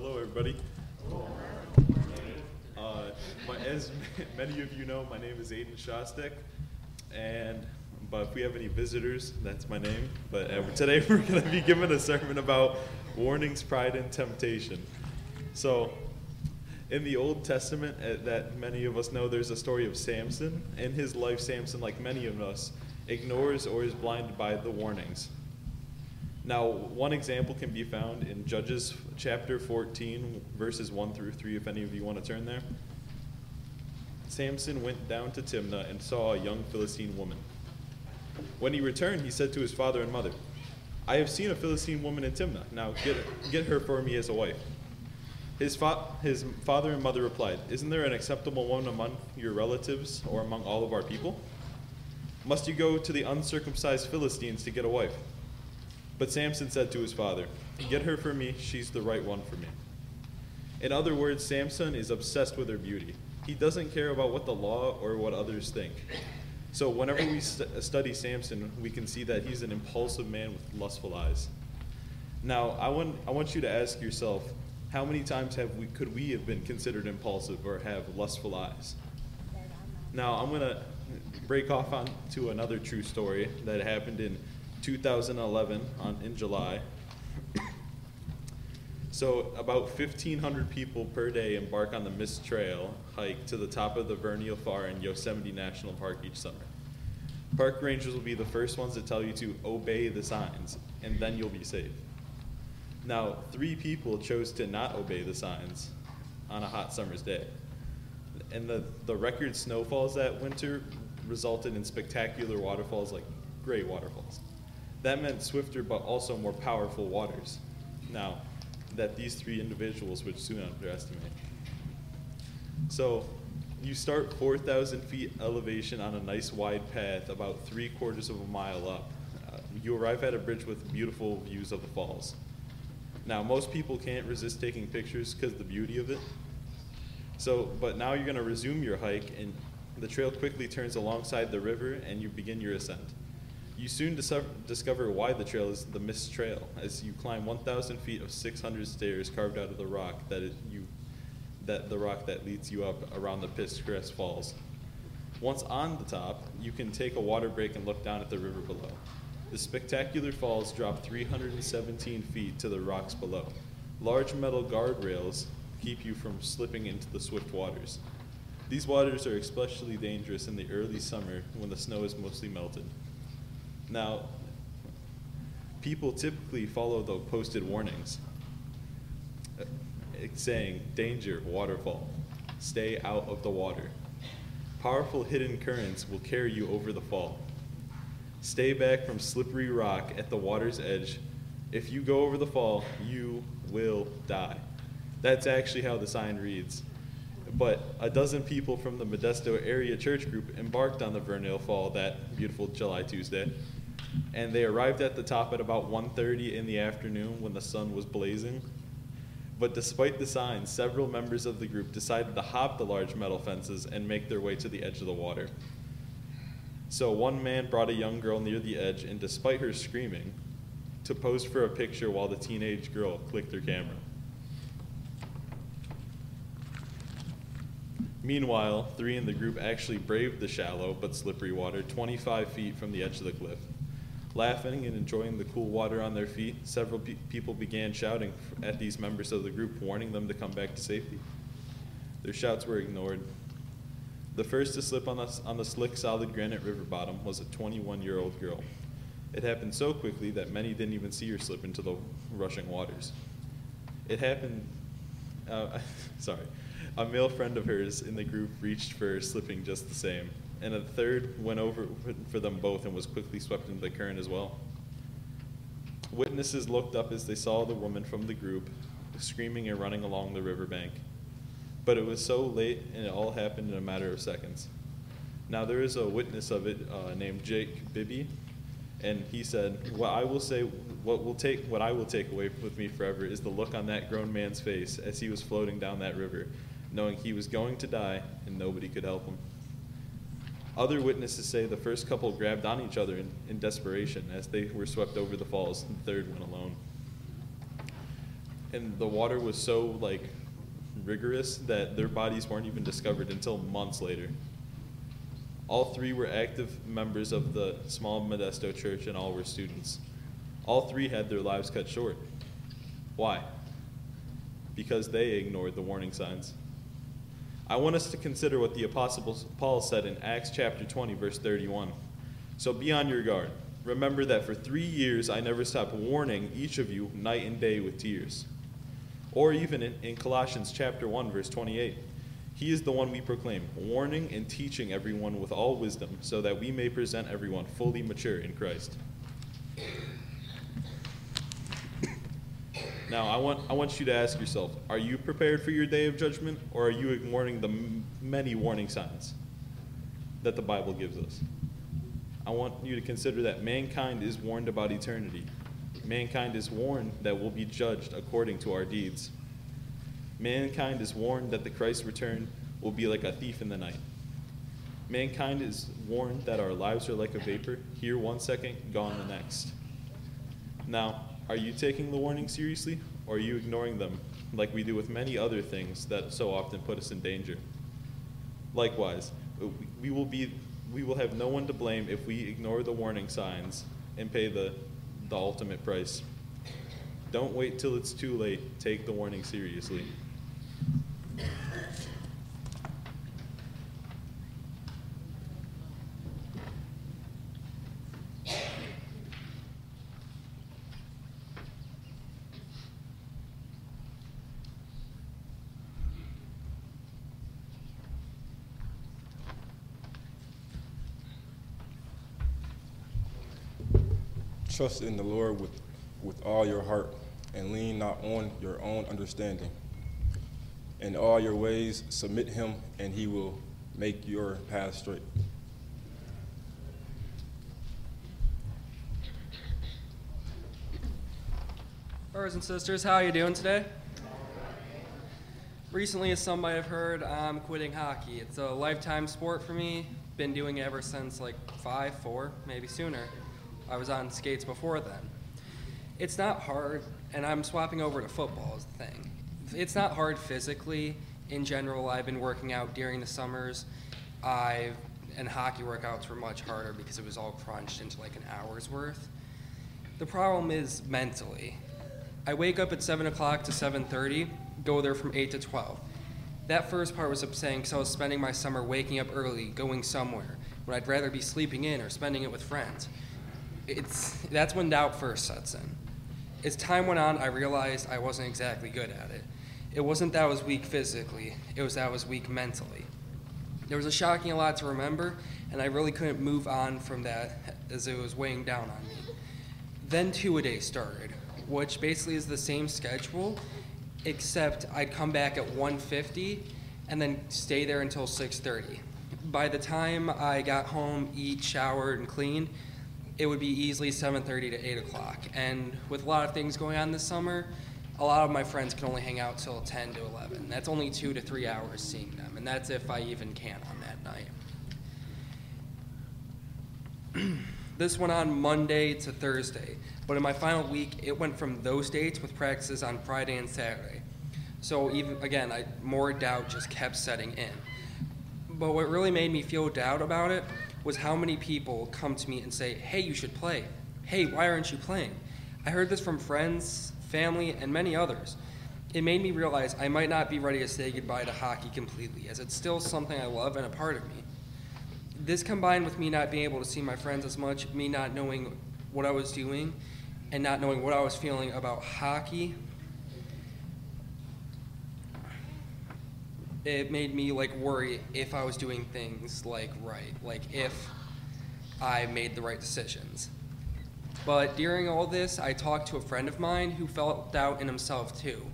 hello, everybody. Uh, my, as many of you know, my name is Aiden Shostak, and but if we have any visitors, that's my name. But uh, today we're going to be giving a sermon about warnings, pride, and temptation. So, in the Old Testament, uh, that many of us know, there's a story of Samson. In his life, Samson, like many of us, ignores or is blinded by the warnings. Now, one example can be found in Judges chapter 14, verses 1 through 3, if any of you want to turn there. Samson went down to Timnah and saw a young Philistine woman. When he returned, he said to his father and mother, I have seen a Philistine woman in Timnah. Now get, get her for me as a wife. His, fa- his father and mother replied, Isn't there an acceptable one among your relatives or among all of our people? Must you go to the uncircumcised Philistines to get a wife? But Samson said to his father, Get her for me, she's the right one for me. In other words, Samson is obsessed with her beauty. He doesn't care about what the law or what others think. So, whenever we st- uh, study Samson, we can see that he's an impulsive man with lustful eyes. Now, I want, I want you to ask yourself how many times have we, could we have been considered impulsive or have lustful eyes? Now, I'm going to break off on to another true story that happened in 2011 on, in July. So about 1,500 people per day embark on the Mist Trail hike to the top of the Vernal Fall in Yosemite National Park each summer. Park rangers will be the first ones to tell you to obey the signs, and then you'll be safe. Now, three people chose to not obey the signs on a hot summer's day. And the, the record snowfalls that winter resulted in spectacular waterfalls like great waterfalls. That meant swifter but also more powerful waters. Now, that these three individuals would soon underestimate. So, you start 4,000 feet elevation on a nice wide path about three quarters of a mile up. Uh, you arrive at a bridge with beautiful views of the falls. Now, most people can't resist taking pictures because the beauty of it. So, but now you're going to resume your hike, and the trail quickly turns alongside the river, and you begin your ascent. You soon discover why the trail is the Mist Trail, as you climb 1,000 feet of 600 stairs carved out of the rock that you, that the rock that leads you up around the Pittscrest Falls. Once on the top, you can take a water break and look down at the river below. The spectacular falls drop 317 feet to the rocks below. Large metal guardrails keep you from slipping into the swift waters. These waters are especially dangerous in the early summer when the snow is mostly melted. Now, people typically follow the posted warnings uh, saying, danger, waterfall, stay out of the water. Powerful hidden currents will carry you over the fall. Stay back from slippery rock at the water's edge. If you go over the fall, you will die. That's actually how the sign reads. But a dozen people from the Modesto area church group embarked on the Vernal Fall that beautiful July Tuesday and they arrived at the top at about 1.30 in the afternoon when the sun was blazing. But despite the signs, several members of the group decided to hop the large metal fences and make their way to the edge of the water. So one man brought a young girl near the edge, and despite her screaming, to pose for a picture while the teenage girl clicked her camera. Meanwhile, three in the group actually braved the shallow but slippery water 25 feet from the edge of the cliff. Laughing and enjoying the cool water on their feet, several pe- people began shouting at these members of the group, warning them to come back to safety. Their shouts were ignored. The first to slip on the, on the slick, solid granite river bottom was a 21 year old girl. It happened so quickly that many didn't even see her slip into the rushing waters. It happened, uh, sorry, a male friend of hers in the group reached for her, slipping just the same and a third went over for them both and was quickly swept into the current as well. Witnesses looked up as they saw the woman from the group screaming and running along the riverbank. But it was so late and it all happened in a matter of seconds. Now there is a witness of it uh, named Jake Bibby, and he said, "What I will say, what will take, what I will take away with me forever is the look on that grown man's face as he was floating down that river, knowing he was going to die and nobody could help him." Other witnesses say the first couple grabbed on each other in, in desperation as they were swept over the falls, and the third went alone. and the water was so like rigorous that their bodies weren't even discovered until months later. All three were active members of the small Modesto church, and all were students. All three had their lives cut short. Why? Because they ignored the warning signs. I want us to consider what the Apostle Paul said in Acts chapter 20, verse 31. So be on your guard. Remember that for three years I never stopped warning each of you night and day with tears. Or even in, in Colossians chapter 1, verse 28. He is the one we proclaim, warning and teaching everyone with all wisdom, so that we may present everyone fully mature in Christ. Now, I want, I want you to ask yourself are you prepared for your day of judgment, or are you ignoring the many warning signs that the Bible gives us? I want you to consider that mankind is warned about eternity. Mankind is warned that we'll be judged according to our deeds. Mankind is warned that the Christ return will be like a thief in the night. Mankind is warned that our lives are like a vapor, here one second, gone the next. Now, are you taking the warning seriously, or are you ignoring them like we do with many other things that so often put us in danger? Likewise, uh, we will, be, we will have no one to blame if we ignore the warning signs and pay the, the ultimate price. Don't wait till it's too late. Take the warning seriously. Trust in the Lord with, with all your heart and lean not on your own understanding. In all your ways, submit him, and he will make your path straight. Brothers and sisters, how are you doing today? Recently, as some might have heard, I'm quitting hockey. It's a lifetime sport for me. Been doing it ever since like five, four, maybe sooner. I was on skates before then. It's not hard, and I'm swapping over to football is the thing. It's not hard physically. In general, I've been working out during the summers. I and hockey workouts were much harder because it was all crunched into like an hour's worth. The problem is mentally. I wake up at 7 o'clock to 7.30, go there from 8 to 12. That first part was upsetting because I was spending my summer waking up early, going somewhere, when I'd rather be sleeping in or spending it with friends it's that's when doubt first sets in. As time went on, I realized I wasn't exactly good at it. It wasn't that I was weak physically, it was that I was weak mentally. There was a shocking lot to remember, and I really couldn't move on from that as it was weighing down on me. Then two a day started, which basically is the same schedule, except I'd come back at 1:50 and then stay there until 6:30. By the time I got home, eat, showered, and cleaned, it would be easily 7.30 to 8 o'clock. And with a lot of things going on this summer, a lot of my friends can only hang out till 10 to 11. That's only two to three hours seeing them, and that's if I even can on that night. this went on Monday to Thursday, but in my final week, it went from those dates with practices on Friday and Saturday. So even again, I, more doubt just kept setting in. But what really made me feel doubt about it was how many people come to me and say, hey, you should play. Hey, why aren't you playing? I heard this from friends, family, and many others. It made me realize I might not be ready to say goodbye to hockey completely, as it's still something I love and a part of me. This combined with me not being able to see my friends as much, me not knowing what I was doing, and not knowing what I was feeling about hockey, it made me like worry if I was doing things like right, like if I made the right decisions. But during all this, I talked to a friend of mine who felt doubt in himself too.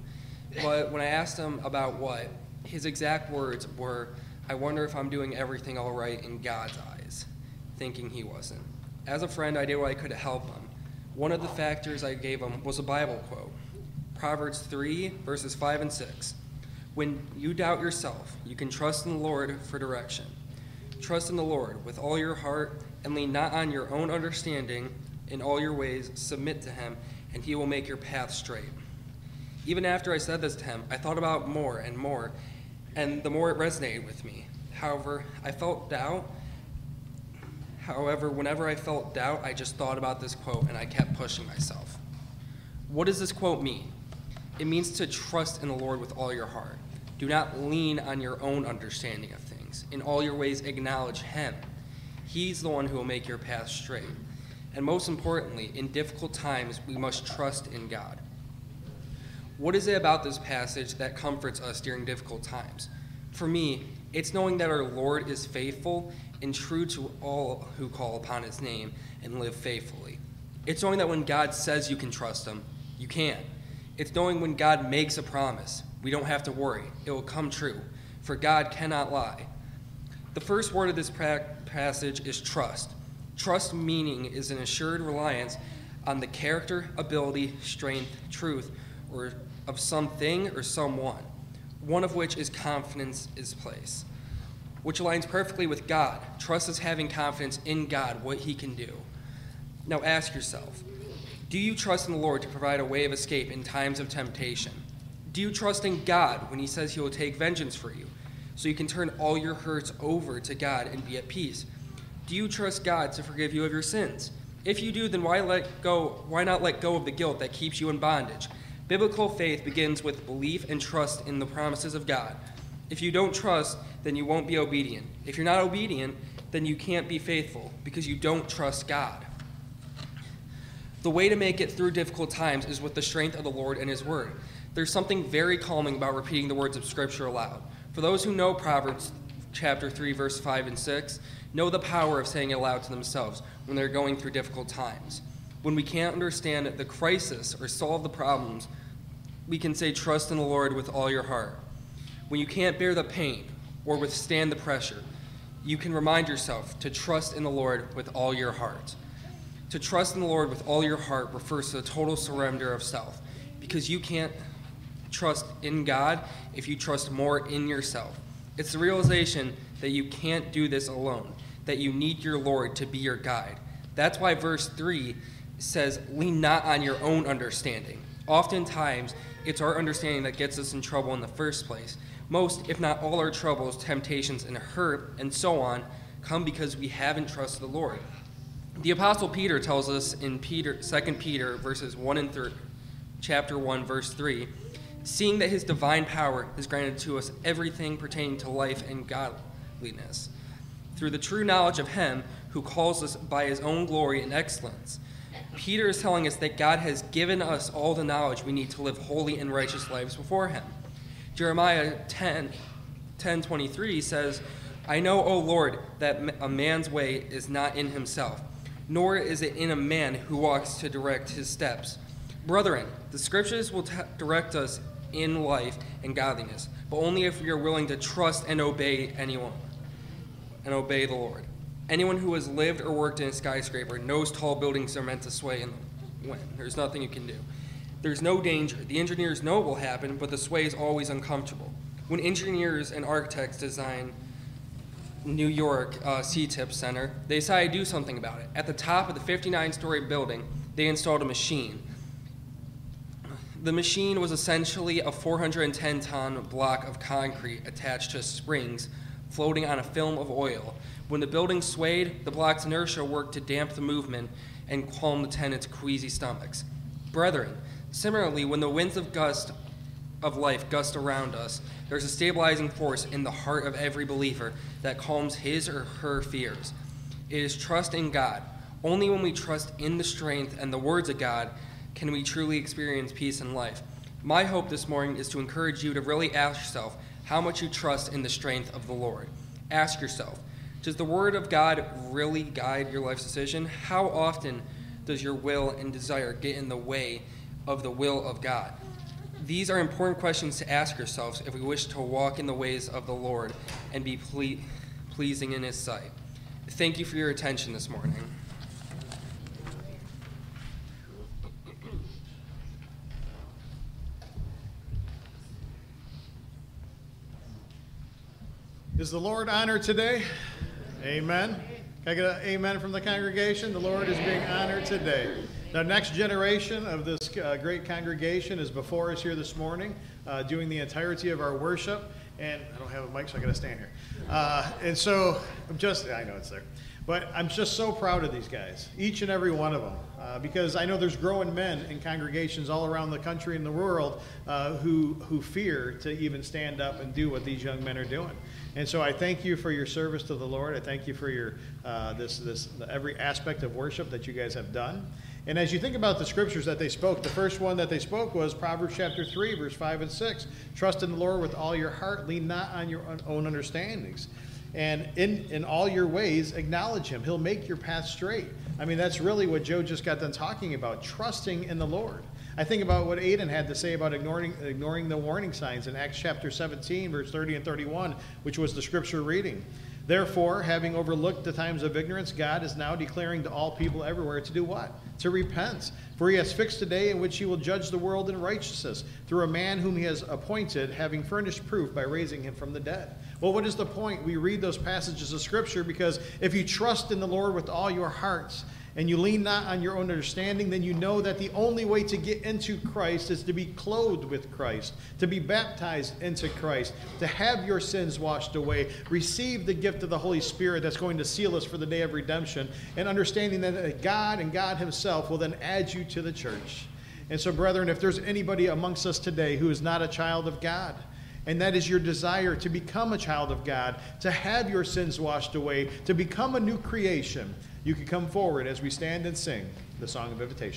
But when I asked him about what, his exact words were, I wonder if I'm doing everything all right in God's eyes, thinking he wasn't. As a friend, I did what I could to help him. One of the factors I gave him was a Bible quote Proverbs 3, verses 5 and 6. When you doubt yourself, you can trust in the Lord for direction. Trust in the Lord with all your heart and lean not on your own understanding. In all your ways, submit to Him, and He will make your path straight. Even after I said this to him, I thought about more and more, and the more it resonated with me. However, I felt doubt. However, whenever I felt doubt, I just thought about this quote and I kept pushing myself. What does this quote mean? It means to trust in the Lord with all your heart. Do not lean on your own understanding of things. In all your ways, acknowledge Him. He's the one who will make your path straight. And most importantly, in difficult times, we must trust in God. What is it about this passage that comforts us during difficult times? For me, it's knowing that our Lord is faithful and true to all who call upon his name and live faithfully. It's knowing that when God says you can trust him, you can. It's knowing when God makes a promise, we don't have to worry, it will come true, for God cannot lie. The first word of this passage is trust. Trust meaning is an assured reliance on the character, ability, strength, truth, or of something or someone, one of which is confidence is place, which aligns perfectly with God. Trust is having confidence in God, what He can do. Now ask yourself do you trust in the Lord to provide a way of escape in times of temptation? Do you trust in God when He says He will take vengeance for you, so you can turn all your hurts over to God and be at peace? Do you trust God to forgive you of your sins? If you do, then why let go why not let go of the guilt that keeps you in bondage? Biblical faith begins with belief and trust in the promises of God. If you don't trust, then you won't be obedient. If you're not obedient, then you can't be faithful because you don't trust God. The way to make it through difficult times is with the strength of the Lord and His Word. There's something very calming about repeating the words of Scripture aloud. For those who know Proverbs chapter 3, verse 5 and 6, know the power of saying it aloud to themselves when they're going through difficult times. When we can't understand the crisis or solve the problems, we can say, Trust in the Lord with all your heart. When you can't bear the pain or withstand the pressure, you can remind yourself to trust in the Lord with all your heart. To trust in the Lord with all your heart refers to a total surrender of self, because you can't trust in God if you trust more in yourself. It's the realization that you can't do this alone, that you need your Lord to be your guide. That's why verse 3 says, Lean not on your own understanding. Oftentimes, it's our understanding that gets us in trouble in the first place. Most, if not all, our troubles, temptations, and hurt, and so on, come because we haven't trusted the Lord. The apostle Peter tells us in Peter 2 Peter verses 1 and 3 chapter 1 verse 3, seeing that his divine power has granted to us everything pertaining to life and godliness through the true knowledge of him who calls us by his own glory and excellence. Peter is telling us that God has given us all the knowledge we need to live holy and righteous lives before him. Jeremiah 10 10:23 says, "I know, O Lord, that a man's way is not in himself." nor is it in a man who walks to direct his steps. Brethren, the scriptures will t- direct us in life and godliness, but only if we are willing to trust and obey anyone and obey the Lord. Anyone who has lived or worked in a skyscraper knows tall buildings are meant to sway in the wind. There's nothing you can do. There's no danger. The engineers know it will happen, but the sway is always uncomfortable. When engineers and architects design New York uh, Citicorp Center, they decided to do something about it. At the top of the 59 story building, they installed a machine. The machine was essentially a 410 ton block of concrete attached to springs floating on a film of oil. When the building swayed, the block's inertia worked to damp the movement and calm the tenants' queasy stomachs. Brethren, similarly, when the winds of gust of life gust around us, there's a stabilizing force in the heart of every believer that calms his or her fears. It is trust in God. Only when we trust in the strength and the words of God can we truly experience peace in life. My hope this morning is to encourage you to really ask yourself how much you trust in the strength of the Lord. Ask yourself, does the Word of God really guide your life's decision? How often does your will and desire get in the way of the will of God? These are important questions to ask ourselves if we wish to walk in the ways of the Lord and be ple- pleasing in His sight. Thank you for your attention this morning. Is the Lord honored today? Amen. Can I get an amen from the congregation? The Lord is being honored today. The next generation of this uh, great congregation is before us here this morning, uh, doing the entirety of our worship. And I don't have a mic, so I got to stand here. Uh, and so I'm just, I know it's there. But I'm just so proud of these guys, each and every one of them, uh, because I know there's growing men in congregations all around the country and the world uh, who, who fear to even stand up and do what these young men are doing. And so I thank you for your service to the Lord. I thank you for your uh, this this every aspect of worship that you guys have done. And as you think about the scriptures that they spoke, the first one that they spoke was Proverbs chapter 3, verse 5 and 6. Trust in the Lord with all your heart, lean not on your own understandings. And in, in all your ways, acknowledge him. He'll make your path straight. I mean, that's really what Joe just got done talking about trusting in the Lord. I think about what Aiden had to say about ignoring, ignoring the warning signs in Acts chapter 17, verse 30 and 31, which was the scripture reading. Therefore, having overlooked the times of ignorance, God is now declaring to all people everywhere to do what? To repent. For he has fixed a day in which he will judge the world in righteousness through a man whom he has appointed, having furnished proof by raising him from the dead. Well, what is the point? We read those passages of Scripture because if you trust in the Lord with all your hearts, and you lean not on your own understanding, then you know that the only way to get into Christ is to be clothed with Christ, to be baptized into Christ, to have your sins washed away, receive the gift of the Holy Spirit that's going to seal us for the day of redemption, and understanding that God and God Himself will then add you to the church. And so, brethren, if there's anybody amongst us today who is not a child of God, and that is your desire to become a child of God, to have your sins washed away, to become a new creation, you can come forward as we stand and sing the song of invitation.